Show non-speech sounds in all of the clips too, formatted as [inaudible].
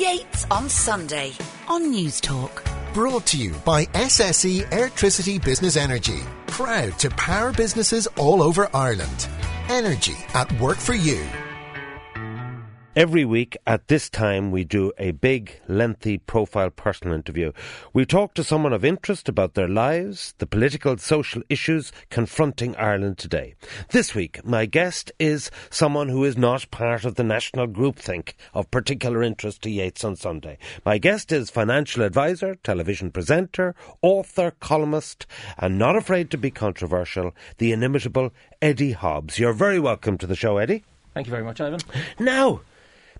Yates on Sunday on News Talk. Brought to you by SSE Electricity Business Energy. Proud to power businesses all over Ireland. Energy at work for you. Every week at this time, we do a big, lengthy profile personal interview. We talk to someone of interest about their lives, the political, social issues confronting Ireland today. This week, my guest is someone who is not part of the national groupthink of particular interest to Yates on Sunday. My guest is financial advisor, television presenter, author, columnist, and not afraid to be controversial, the inimitable Eddie Hobbs. You're very welcome to the show, Eddie. Thank you very much, Ivan. Now,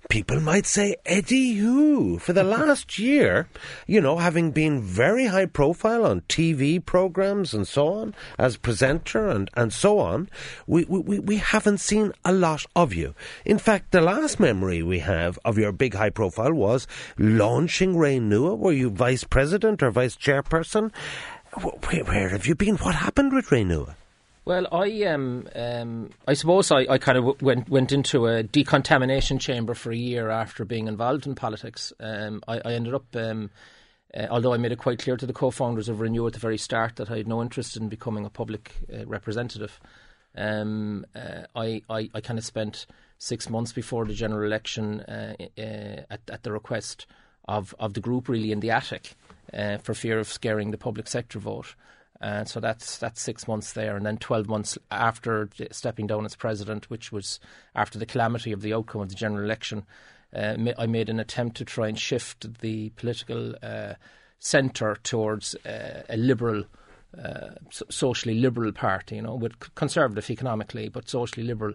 people might say Eddie who for the last year, you know, having been very high profile on TV programs and so on, as presenter and, and so on, we, we, we haven't seen a lot of you. In fact, the last memory we have of your big high profile was launching Renua. Were you vice president or vice chairperson? Where, where have you been? What happened with Renua? Well, I um, um, I suppose I, I kind of went went into a decontamination chamber for a year after being involved in politics. Um, I, I, ended up, um, uh, although I made it quite clear to the co-founders of Renua at the very start that I had no interest in becoming a public uh, representative. Um, uh, I, I, I kind of spent six months before the general election uh, uh, at, at the request of, of the group really in the attic uh, for fear of scaring the public sector vote. And so that's that's six months there, and then twelve months after stepping down as president, which was after the calamity of the outcome of the general election, uh, I made an attempt to try and shift the political uh, centre towards uh, a liberal, uh, socially liberal party, you know, with conservative economically, but socially liberal.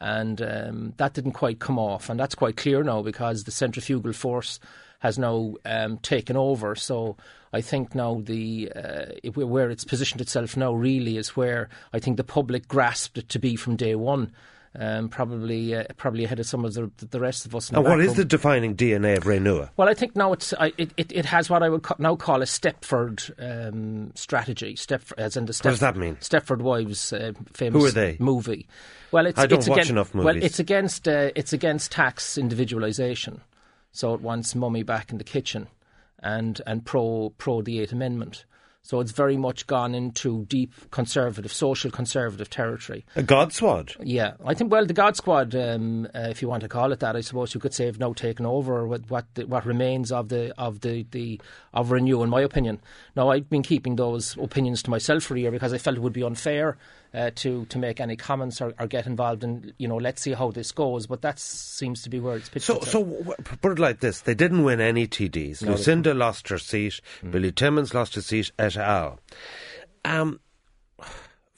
And um, that didn't quite come off, and that's quite clear now because the centrifugal force has now um, taken over. So I think now the uh, where it's positioned itself now really is where I think the public grasped it to be from day one. Um, probably uh, probably ahead of some of the, the rest of us. And what is the defining DNA of Renua? Well, I think now it's it, it, it has what I would ca- now call a Stepford um, strategy. Stepford, as in the Step, what does that mean? Stepford Wives, uh, famous Who are they? movie. Well, it's I don't it's watch against, enough movies. Well, it's against uh, it's against tax individualisation. So it wants mummy back in the kitchen and, and pro, pro the Eighth Amendment. So it's very much gone into deep conservative, social conservative territory. A God Squad? Yeah. I think, well, the God Squad, um, uh, if you want to call it that, I suppose you could say have now taken over what what, the, what remains of the of the, the of Renua, in my opinion. Now, I've been keeping those opinions to myself for a year because I felt it would be unfair uh, to to make any comments or, or, get involved in you know let's see how this goes. But that seems to be where it's pitched. So so put it like this: they didn't win any TDs. No, Lucinda lost her seat. Mm. Billy Timmins lost his seat et al. Um,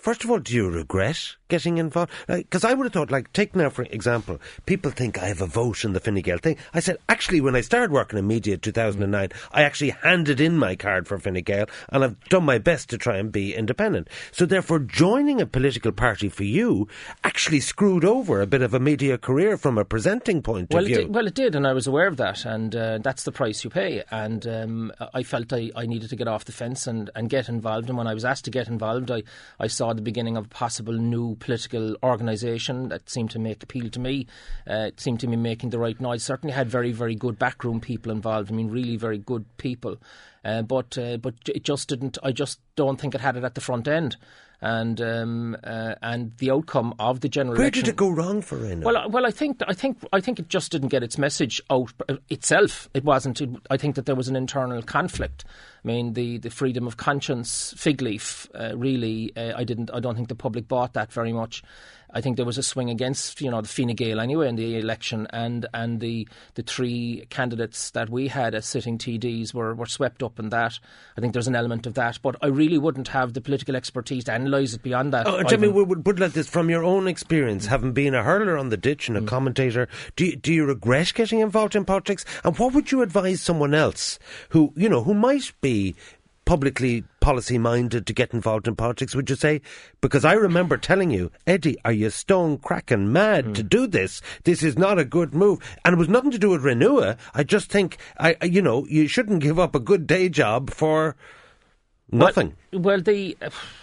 first of all, do you regret getting involved? Because like, I would have thought, like, take now for example, people think I have a vote in the Fine Gael thing. I said, actually, when I started working in media in 2009, I actually handed in my card for Fine Gael, and I've done my best to try and be independent. So therefore, joining a political party for you actually screwed over a bit of a media career from a presenting point well, of view. It did, well, it did, and I was aware of that, and uh, that's the price you pay. And um, I felt I, I needed to get off the fence and, and get involved. And when I was asked to get involved, I, I saw the beginning of a possible new political organisation that seemed to make appeal to me. Uh, it seemed to be making the right noise. Certainly had very, very good backroom people involved. I mean, really very good people. Uh, but uh, but it just didn't. I just don't think it had it at the front end and um, uh, and the outcome of the general Where election. did it go wrong for Renua? Well, well, I think I think I think it just didn't get its message out itself. It wasn't. It, I think that there was an internal conflict. I mean, the, the freedom of conscience fig leaf. Uh, really, uh, I didn't. I don't think the public bought that very much. I think there was a swing against you know the Fine Gael anyway in the election, and and the the three candidates that we had as sitting TDs were were swept up in that. I think there's an element of that, but I really wouldn't have the political expertise to analyse it beyond that. Oh, Jimmy, would put like this from your own experience, having been a hurler on the ditch and a mm. commentator. Do you, do you regret getting involved in politics? And what would you advise someone else who you know who might be publicly policy minded to get involved in politics, would you say? Because I remember telling you, Eddie, are you stone cracking mad mm. to do this? This is not a good move. And it was nothing to do with Renua. I just think, I, you know, you shouldn't give up a good day job for nothing. Well, well the,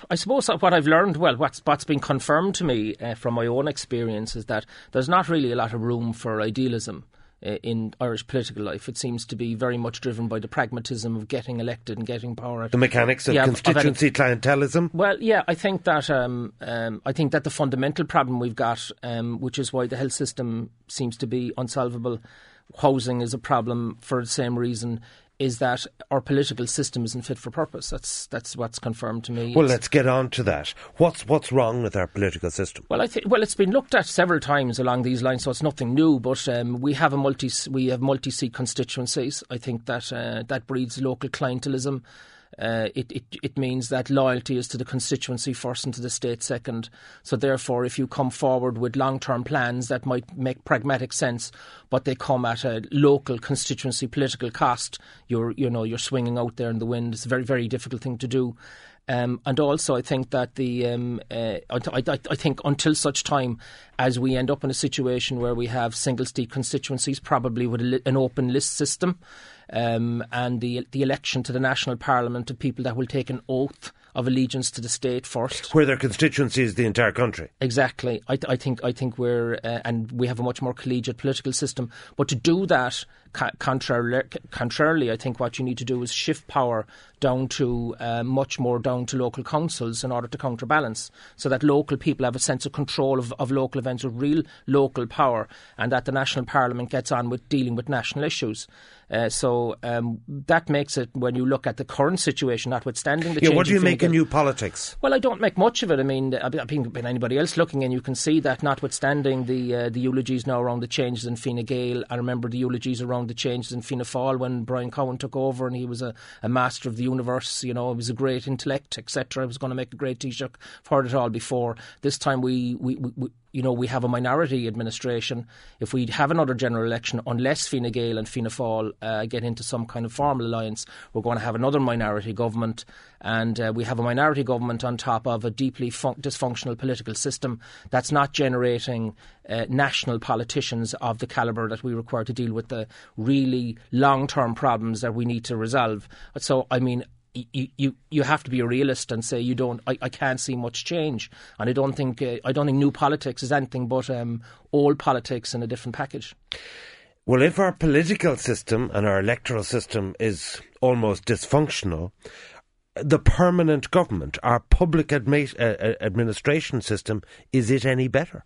I suppose what I've learned, well, what's, what's been confirmed to me uh, from my own experience is that there's not really a lot of room for idealism in Irish political life. It seems to be very much driven by the pragmatism of getting elected and getting power. The mechanics of Yeah, of constituency clientelism. Well, yeah, I think that um, um, I think that the fundamental problem we've got, um, which is why the health system seems to be unsolvable, housing is a problem for the same reason. Is that our political system isn't fit for purpose? That's that's what's confirmed to me. Well, It's- let's get on to that. What's what's wrong with our political system? Well, I think well, it's been looked at several times along these lines, so it's nothing new. But um, we have a multi we have multi seat constituencies. I think that uh, that breeds local clientelism. Uh, it, it it means that loyalty is to the constituency first and to the state second. So therefore, if you come forward with long term plans that might make pragmatic sense, but they come at a local constituency political cost, you're you know you're swinging out there in the wind. It's a very very difficult thing to do. Um, and also, I think that the um, uh, I, I, I think until such time as we end up in a situation where we have single seat constituencies, probably with a li- an open list system, um, and the the election to the national parliament of people that will take an oath of allegiance to the state first. Where their constituency is the entire country. Exactly. I, I think I think we're uh, and we have a much more collegiate political system. But to do that, contrarily, contrarily, I think what you need to do is shift power down to uh, much more down to local councils in order to counterbalance, so that local people have a sense of control of, of local events with real local power, and that the national parliament gets on with dealing with national issues. Uh, so um, that makes it when you look at the current situation, notwithstanding the Yeah, what do you make of new politics? well, I don't make much of it. I mean, I I think been anybody else looking, and you can see that, notwithstanding the uh, the eulogies now around the changes in Fine Gael, I remember the eulogies around the changes in Fianna Fáil when Brian Cowen took over, and he was a, a master of the universe. You know, he was a great intellect, etc. He was going to make a great Taoiseach. I've heard it all before. This time, we we, we, we you know, we have a minority administration. If we have another general election, unless Fine Gael and Fianna Fáil uh, get into some kind of formal alliance, we're going to have another minority government. And uh, we have a minority government on top of a deeply fun- dysfunctional political system that's not generating uh, national politicians of the calibre that we require to deal with the really long term problems that we need to resolve. So, I mean, you, you you have to be a realist and say you don't. I, I can't see much change, and I don't think uh, I don't think new politics is anything but um, old politics in a different package. Well, if our political system and our electoral system is almost dysfunctional, the permanent government, our public admi- uh, uh, administration system, is it any better?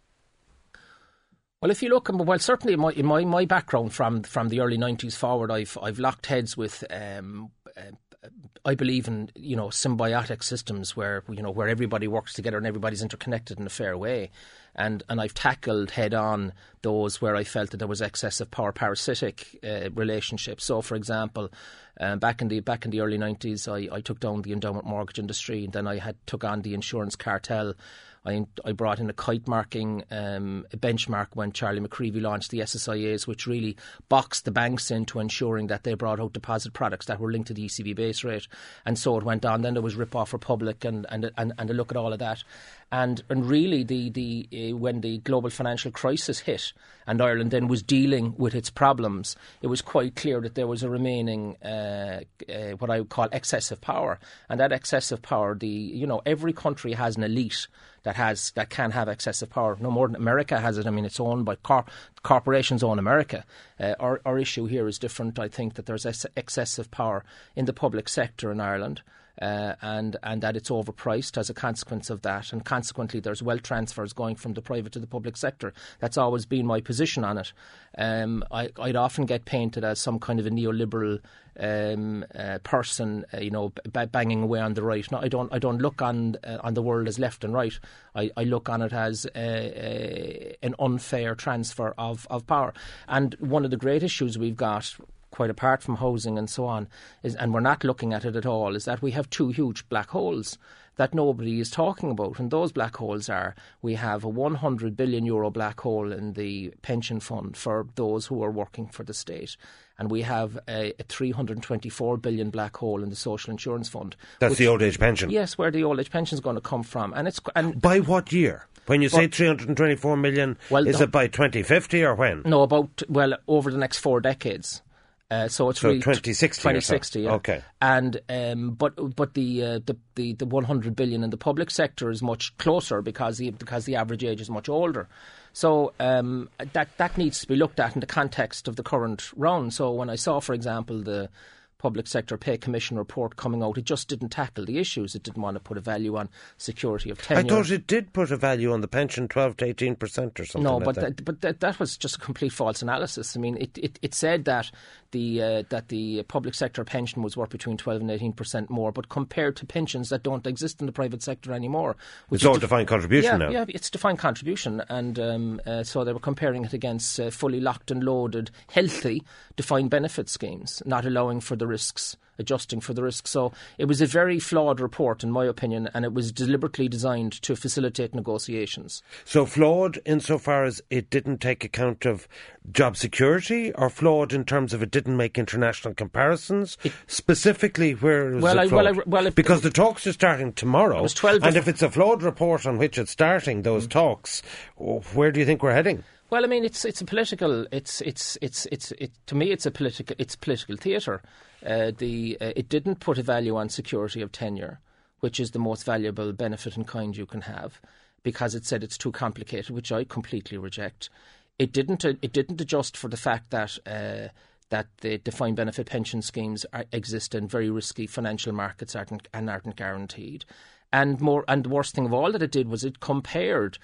Well, if you look, um, well, certainly in my, in my, my background from from the early nineties forward, I've I've locked heads with. Um, uh, I believe in you know symbiotic systems where you know where everybody works together and everybody's interconnected in a fair way, and and I've tackled head on those where I felt that there was excessive power parasitic uh, relationships. So, for example, um, back in the back in the early nineties, I, I took down the endowment mortgage industry, and then I had took on the insurance cartel. I, I brought in a kite marking um, benchmark when Charlie McCreevy launched the SSIAs, which really boxed the banks into ensuring that they brought out deposit products that were linked to the ECB base rate. And so it went on. Then there was Rip Off Republic and, and, and, and a look at all of that. And, and really, the, the, uh, when the global financial crisis hit and Ireland then was dealing with its problems, it was quite clear that there was a remaining, uh, uh, what I would call excessive power. And that excessive power, the you know, every country has an elite that has that can have excessive power. No more than America has it. I mean, it's owned by cor- corporations own America. Uh, our our issue here is different. I think that there's ex- excessive power in the public sector in Ireland. Uh, and and that it's overpriced as a consequence of that, and consequently there's wealth transfers going from the private to the public sector. That's always been my position on it. Um, I, would often get painted as some kind of a neoliberal um, uh, person, uh, you know, b- banging away on the right. No, I don't. I don't look on uh, on the world as left and right. I, I look on it as an unfair transfer of, of power. And one of the great issues we've got quite apart from housing and so on, is, and we're not looking at it at all, is that we have two huge black holes that nobody is talking about. And those black holes are we have a 100 billion euro black hole in the pension fund for those who are working for the state. And we have a, a 324 billion black hole in the social insurance fund. That's which, the old age pension. Yes, where the old age pension is going to come from, and it's and by what year? When you say 324 million, Well, is the- it by 2050 or when? no about well over the next four decades. Uh, so it's So really 2060 or so. 2060, yeah. Okay. And um, but but the, uh, the the the 100 billion in the public sector is much closer because the because the average age is much older. So um, that that needs to be looked at in the context of the current round. So when I saw, for example, the public sector pay commission report coming out, it just didn't tackle the issues. It didn't want to put a value on security of tenure. I thought it did put a value on the pension, 12 to 18% or something No, like but that. that, but that, that was just a complete false analysis. I mean, it, it, it said that the uh, that the public sector pension was worth between twelve and eighteen percent more, but compared to pensions that don't exist in the private sector anymore, which It's all def- defined contribution yeah, now. Yeah, it's defined contribution, and um, uh, so they were comparing it against uh, fully locked and loaded, healthy defined benefit schemes, not allowing for the risks adjusting for the risks. So it was a very flawed report, in my opinion, and it was deliberately designed to facilitate negotiations. So flawed insofar as it didn't take account of job security, or flawed in terms of it didn't make international comparisons? Specifically, where is Well, it I- well. I- well, if- because the talks are starting tomorrow, was 12 and if it's a flawed report on which it's starting those mm-hmm. talks, oh, where do you think we're heading? Well, I mean, it's it's a political. It's it's it's it's it, to me, it's a political. It's political theatre. Uh, the uh, it didn't put a value on security of tenure, which is the most valuable benefit in kind you can have, because it said it's too complicated, which I completely reject. It didn't. Uh, it didn't adjust for the fact that. Uh, that the defined benefit pension schemes are, exist in very risky financial markets aren't, and aren't guaranteed. And more, and the worst thing of all that it did was it compared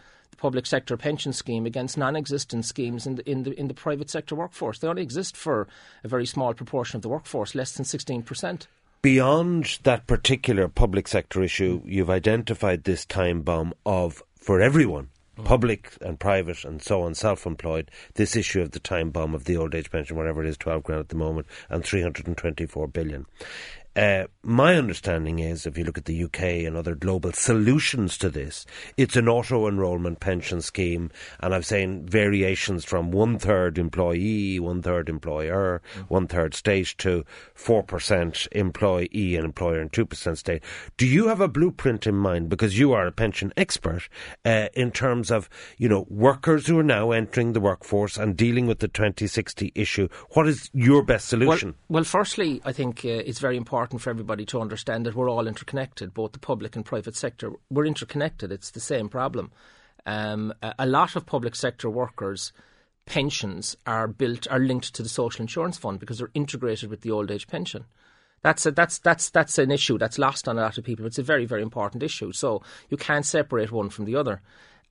public sector pension scheme against non-existent schemes in the in the in the private sector workforce. They only exist for a very small proportion of the workforce, less than sixteen percent. Beyond that particular public sector issue, you've identified this time bomb of, for everyone, mm. public and private and so on, self employed, this issue of the time bomb of the old age pension, whatever it is, 12 grand at the moment, and 324 billion. Uh, my understanding is, if you look at the UK and other global solutions to this, it's an auto enrolment pension scheme, and I've seen variations from one third employee, one third employer, one third state to four percent employee and employer and two percent state. Do you have a blueprint in mind? Because you are a pension expert uh, in terms of you know workers who are now entering the workforce and dealing with the 2060 issue. What is your best Well, solution? well, firstly, I think uh, it's very important for everybody to understand that we're all interconnected, both the public and private sector. We're interconnected. It's the same problem. Um, a, a lot of public sector workers' pensions are built are linked to the social insurance fund because they're integrated with the old age pension. That's a, that's that's that's an issue that's lost on a lot of people. It's a very very important issue. So you can't separate one from the other.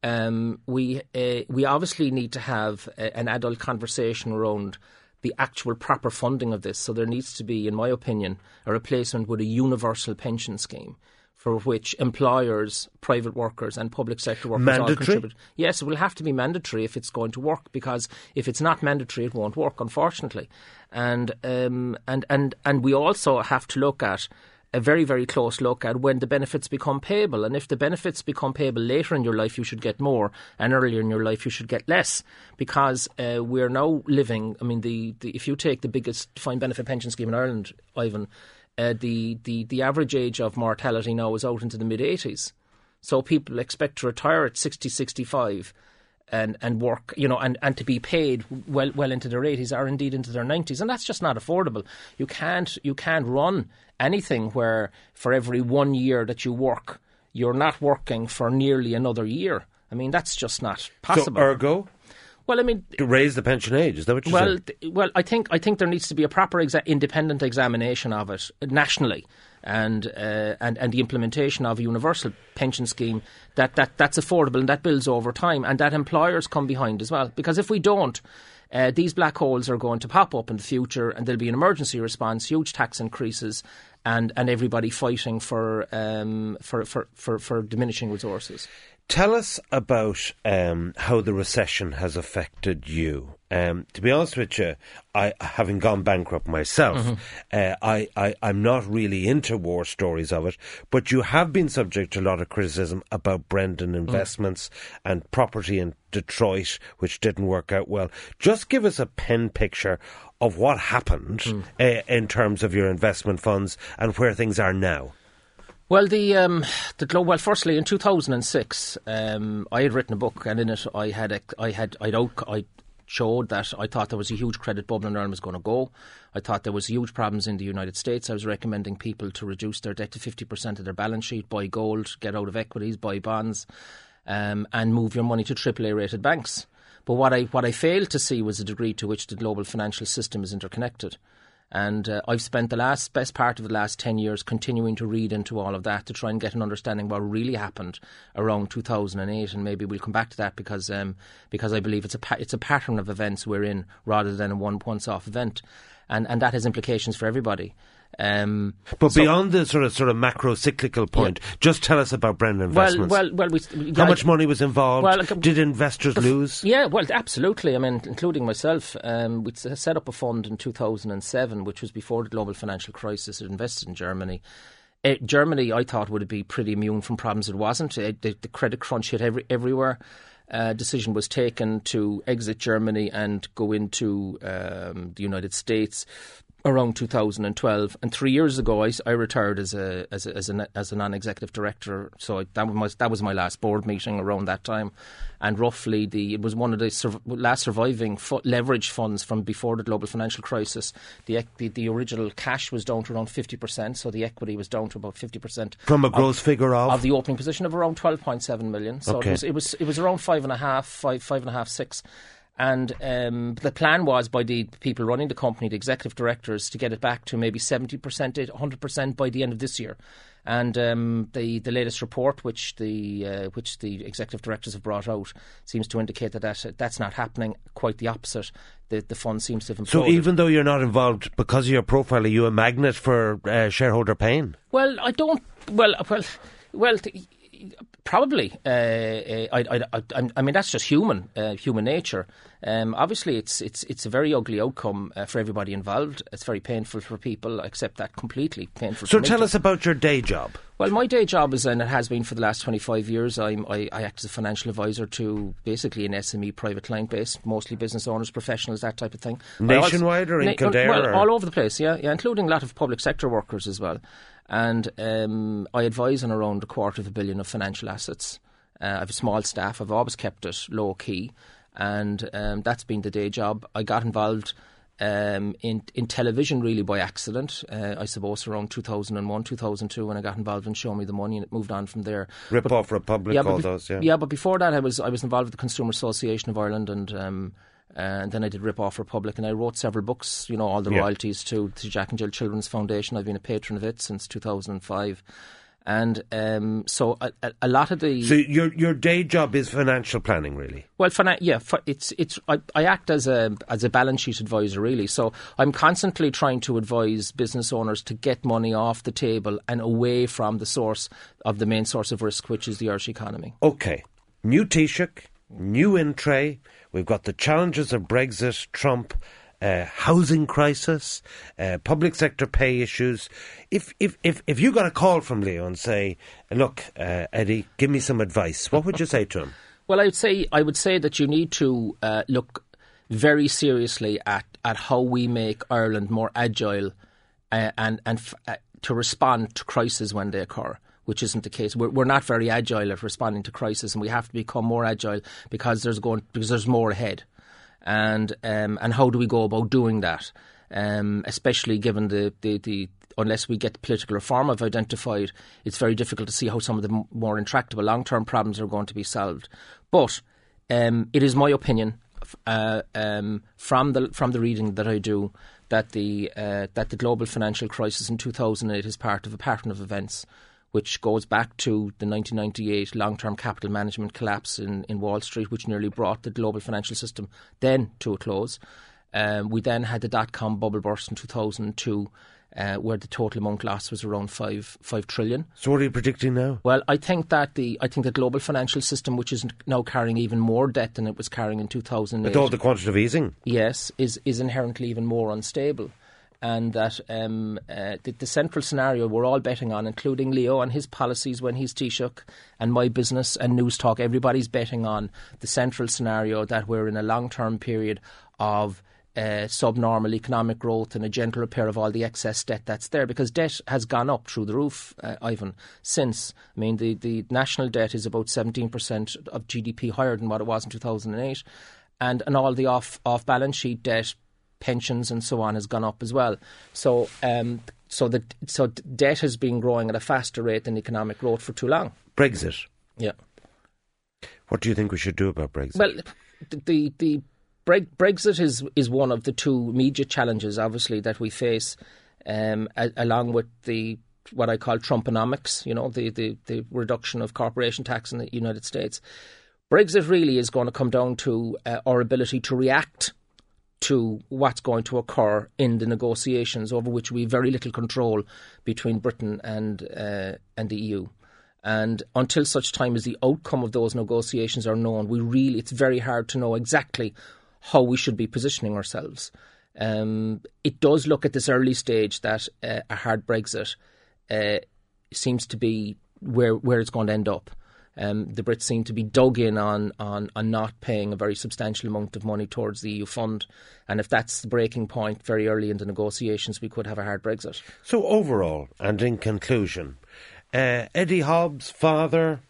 Um, we uh, we obviously need to have a, an adult conversation around the actual proper funding of this. So there needs to be, in my opinion, a replacement with a universal pension scheme for which employers, private workers, and public sector workers all contribute. Yes, it will have to be mandatory if it's going to work because if it's not mandatory, it won't work, unfortunately. And um, and and and we also have to look at a very, very close look at when the benefits become payable. And if the benefits become payable later in your life, you should get more, and earlier in your life, you should get less. Because uh, we're now living, I mean, the, the if you take the biggest defined benefit pension scheme in Ireland, Ivan, uh, the, the, the average age of mortality now is out into the mid 80s. So people expect to retire at 60, 65 and, and work, you know, and, and to be paid well well into their 80s or indeed into their 90s. And that's just not affordable. You can't, you can't run anything where for every one year that you work, you're not working for nearly another year. I mean, that's just not possible. So ergo, well, I mean, to raise the pension age. Is that what you're well, saying? th- well, I think I think there needs to be a proper exa- independent examination of it nationally, and uh, and and the implementation of a universal pension scheme that, that that's affordable and that builds over time, and that employers come behind as well. Because if we don't. Uh, these black holes are going to pop up in the future, and there'll be an emergency response, huge tax increases, and, and everybody fighting for, um, for, for, for, for diminishing resources. Tell us about um, how the recession has affected you. Um, to be honest with you, I having gone bankrupt myself, uh, I, I I'm not really into war stories of it. But you have been subject to a lot of criticism about Brendan investments and property in Detroit, which didn't work out well. Just give us a pen picture of what happened uh, in terms of your investment funds and where things are now. Well, the um, the well, firstly, in two thousand and six, um, I had written a book, and in it, I had a, I had I'd out, I showed that I thought there was a huge credit bubble in Ireland was going to go. I thought there was huge problems in the United States. I was recommending people to reduce their debt to 50% of their balance sheet, buy gold, get out of equities, buy bonds, um, and move your money to AAA rated banks. But what I what I failed to see was the degree to which the global financial system is interconnected. And uh, I've spent the last best part of the last 10 years continuing to read into all of that to try and get an understanding of what really happened around 2008. And maybe we'll come back to that because um, because I believe it's a pa- it's a pattern of events we're in rather than a one once off event. And, and that has implications for everybody. Um, but so, beyond the sort of sort of macro cyclical point, yeah. just tell us about Brendan Investments. Well, well, well. We, How much money was involved? Well, Did investors lose? Yeah, well, absolutely. I mean, including myself. Um, we set up a fund in 2007, which was before the global financial crisis. It invested in Germany. Uh, Germany, I thought, would be pretty immune from problems. It wasn't. Uh, the, the, credit crunch hit every, everywhere. Uh, decision was taken to exit Germany and go into um, the United States around 2012. And three years ago, I, I retired as a as a, as a, as a non-executive director. So I, that was that was my last board meeting around that time. And roughly, the it was one of the sur- last surviving leverage funds from before the global financial crisis. The, the, the original cash was down to around 50%, so the equity was down to about 50%. From a gross of, figure of? Of the opening position of around 12.7 million. So okay. it, was, it was it was around five and a half, five five and a half, six. And um, the plan was by the people running the company, the executive directors, to get it back to maybe 70%, 100% by the end of this year. And um, the the latest report, which the uh, which the executive directors have brought out, seems to indicate that, that that's not happening. Quite the opposite. The the fund seems to have imploded. So even though you're not involved because of your profile, are you a magnet for uh, shareholder pain? Well, I don't. Well, well, well. Th- probably. Uh, I, I, I, I, mean, that's just human, uh, human nature. Um, obviously, it's it's it's a very ugly outcome uh, for everybody involved. It's very painful for people. I accept that completely. Painful. So, tell us about your day job. Well, my day job is, and it has been for the last 25 years, I'm, I, I act as a financial advisor to basically an SME private client base, mostly business owners, professionals, that type of thing. Nationwide or in na- Kildare? Well, or? all over the place, yeah, yeah, including a lot of public sector workers as well and um, I advise on around a quarter of a billion of financial assets. Uh, I have a small staff. I've always kept it low key, and um, that's been the day job. I got involved um, in in television really by accident. Uh, I suppose around 2001, 2002, when I got involved in Show Me the Money, and it moved on from there. Rip but, off Republic, yeah, all be- those, yeah. Yeah, but before that, I was I was involved with the Consumer Association of Ireland, and um, and then I did Rip Off Republic, and I wrote several books. You know, all the yeah. royalties to, to Jack and Jill Children's Foundation. I've been a patron of it since 2005. And um, so a, a, lot of the so your your day job is financial planning, really. Well, fina- yeah, it's it's I, I, act as a as a balance sheet advisor, really. So I'm constantly trying to advise business owners to get money off the table and away from the source of the main source of risk, which is the Irish economy. Okay, new Taoiseach, new in tray We've got the challenges of Brexit, Trump, uh, housing crisis, uh, public sector pay issues. If, if, if, if you got a call from Leo and say, look, uh, Eddie, give me some advice, what would you say to him? [laughs] Well, I would say I would say that you need to uh, look very seriously at, at how we make Ireland more agile uh, and and f- uh, to respond to crises when they occur which isn't the case. We're, we're not very agile at responding to crisis, and we have to become more agile because there's going because there's more ahead. And um, and how do we go about doing that? Um, especially given the, the, the unless we get political reform I've identified, it's very difficult to see how some of the more intractable long term problems are going to be solved. But um, it is my opinion uh, um, from the from the reading that I do that the uh, that the global financial crisis in 2008 is part of a pattern of events which goes back to the 1998 long term capital management collapse in, in Wall Street, which nearly brought the global financial system then to a close. Um, we then had the dot com bubble burst in 2002. Uh, where the total amount lost was around five five trillion. So what are you predicting now? Well, I think that the I think the global financial system, which is now carrying even more debt than it was carrying in 2008, with all the quantitative easing, yes, is is inherently even more unstable and that um, uh, the, the, central scenario we're all betting on, including Leo and his policies when he's Taoiseach, and my business and News Talk, everybody's betting on the central scenario that we're in a long term period of uh, subnormal economic growth and a gentle repair of all the excess debt that's there because debt has gone up through the roof, uh, Ivan, since. I mean, the, the national debt is about 17% of GDP higher than what it was in 2008 and and all the off off balance sheet debt, pensions and so on has gone up as well. So um, so the so debt has been growing at a faster rate than economic growth for too long. Brexit. Yeah. What do you think we should do about Brexit? Well, the the Brexit is is one of the two immediate challenges, obviously, that we face, um, along with the what I call Trumponomics. You know, the, the the reduction of corporation tax in the United States. Brexit really is going to come down to uh, our ability to react to what's going to occur in the negotiations over which we have very little control between Britain and uh, and the EU. And until such time as the outcome of those negotiations are known, we really it's very hard to know exactly how we should be positioning ourselves. Um, it does look at this early stage that uh, a hard Brexit uh, seems to be where where it's going to end up. Um, the Brits seem to be dug in on, on on not paying a very substantial amount of money towards the EU fund, and if that's the breaking point very early in the negotiations, we could have a hard Brexit. So overall, and in conclusion, uh, Eddie Hobbs, father,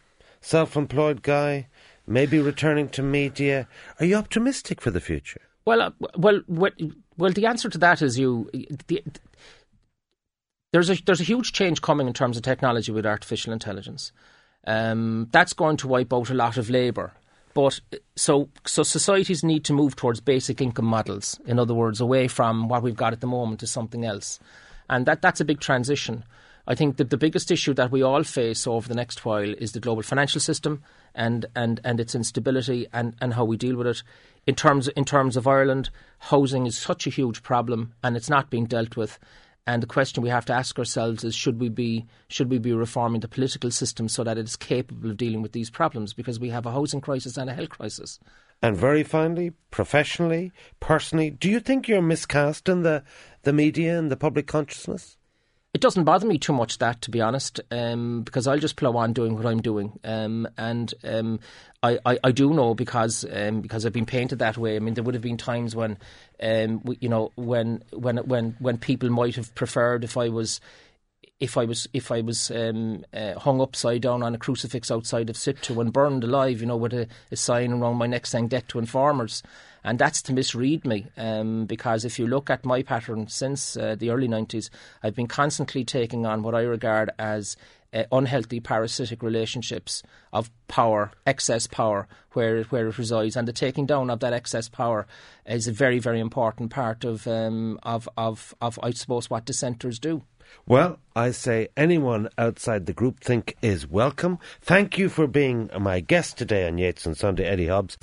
self-employed guy, maybe returning to media. Are you optimistic for the future? Well, uh, well, well, well, the answer to that is you. The, there's a there's a huge change coming in terms of technology with artificial intelligence. Um, that's going to wipe out a lot of labour. But so so societies need to move towards basic income models. In other words, away from what we've got at the moment to something else, and that that's a big transition. I think that the biggest issue that we all face over the next while is the global financial system and, and, and its instability and, and how we deal with it. In terms in terms of Ireland, housing is such a huge problem and it's not being dealt with. And the question we have to ask ourselves is should we be should we be reforming the political system so that it is capable of dealing with these problems? Because we have a housing crisis and a health crisis. And very finally, professionally, personally, do you think you're miscast in the, the media and the public consciousness? It doesn't bother me too much that, to be honest, um, because I'll just plough on doing what I'm doing, um, and um, I, I, I, do know because um, because I've been painted that way. I mean, there would have been times when, um, you know, when when when when people might have preferred if I was if I was if I was um, uh, hung upside down on a crucifix outside of situ and burned alive, you know, with a, a sign around my neck saying "Death to Informers," and that's to misread me. Um, because if you look at my pattern since uh, the early 90s, I've been constantly taking on what I regard as uh, unhealthy parasitic relationships of power, excess power, where where it resides, and the taking down of that excess power is a very very important part of um, of, of of I suppose what dissenters do. Well, I say anyone outside the group think is welcome. Thank you for being my guest today on Yates on Sunday, Eddie Hobbs.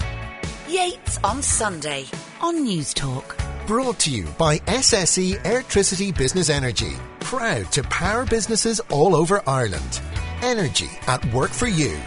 Yates on Sunday on News Talk. Brought to you by SSE Electricity Business Energy. Proud to power businesses all over Ireland. Energy at work for you.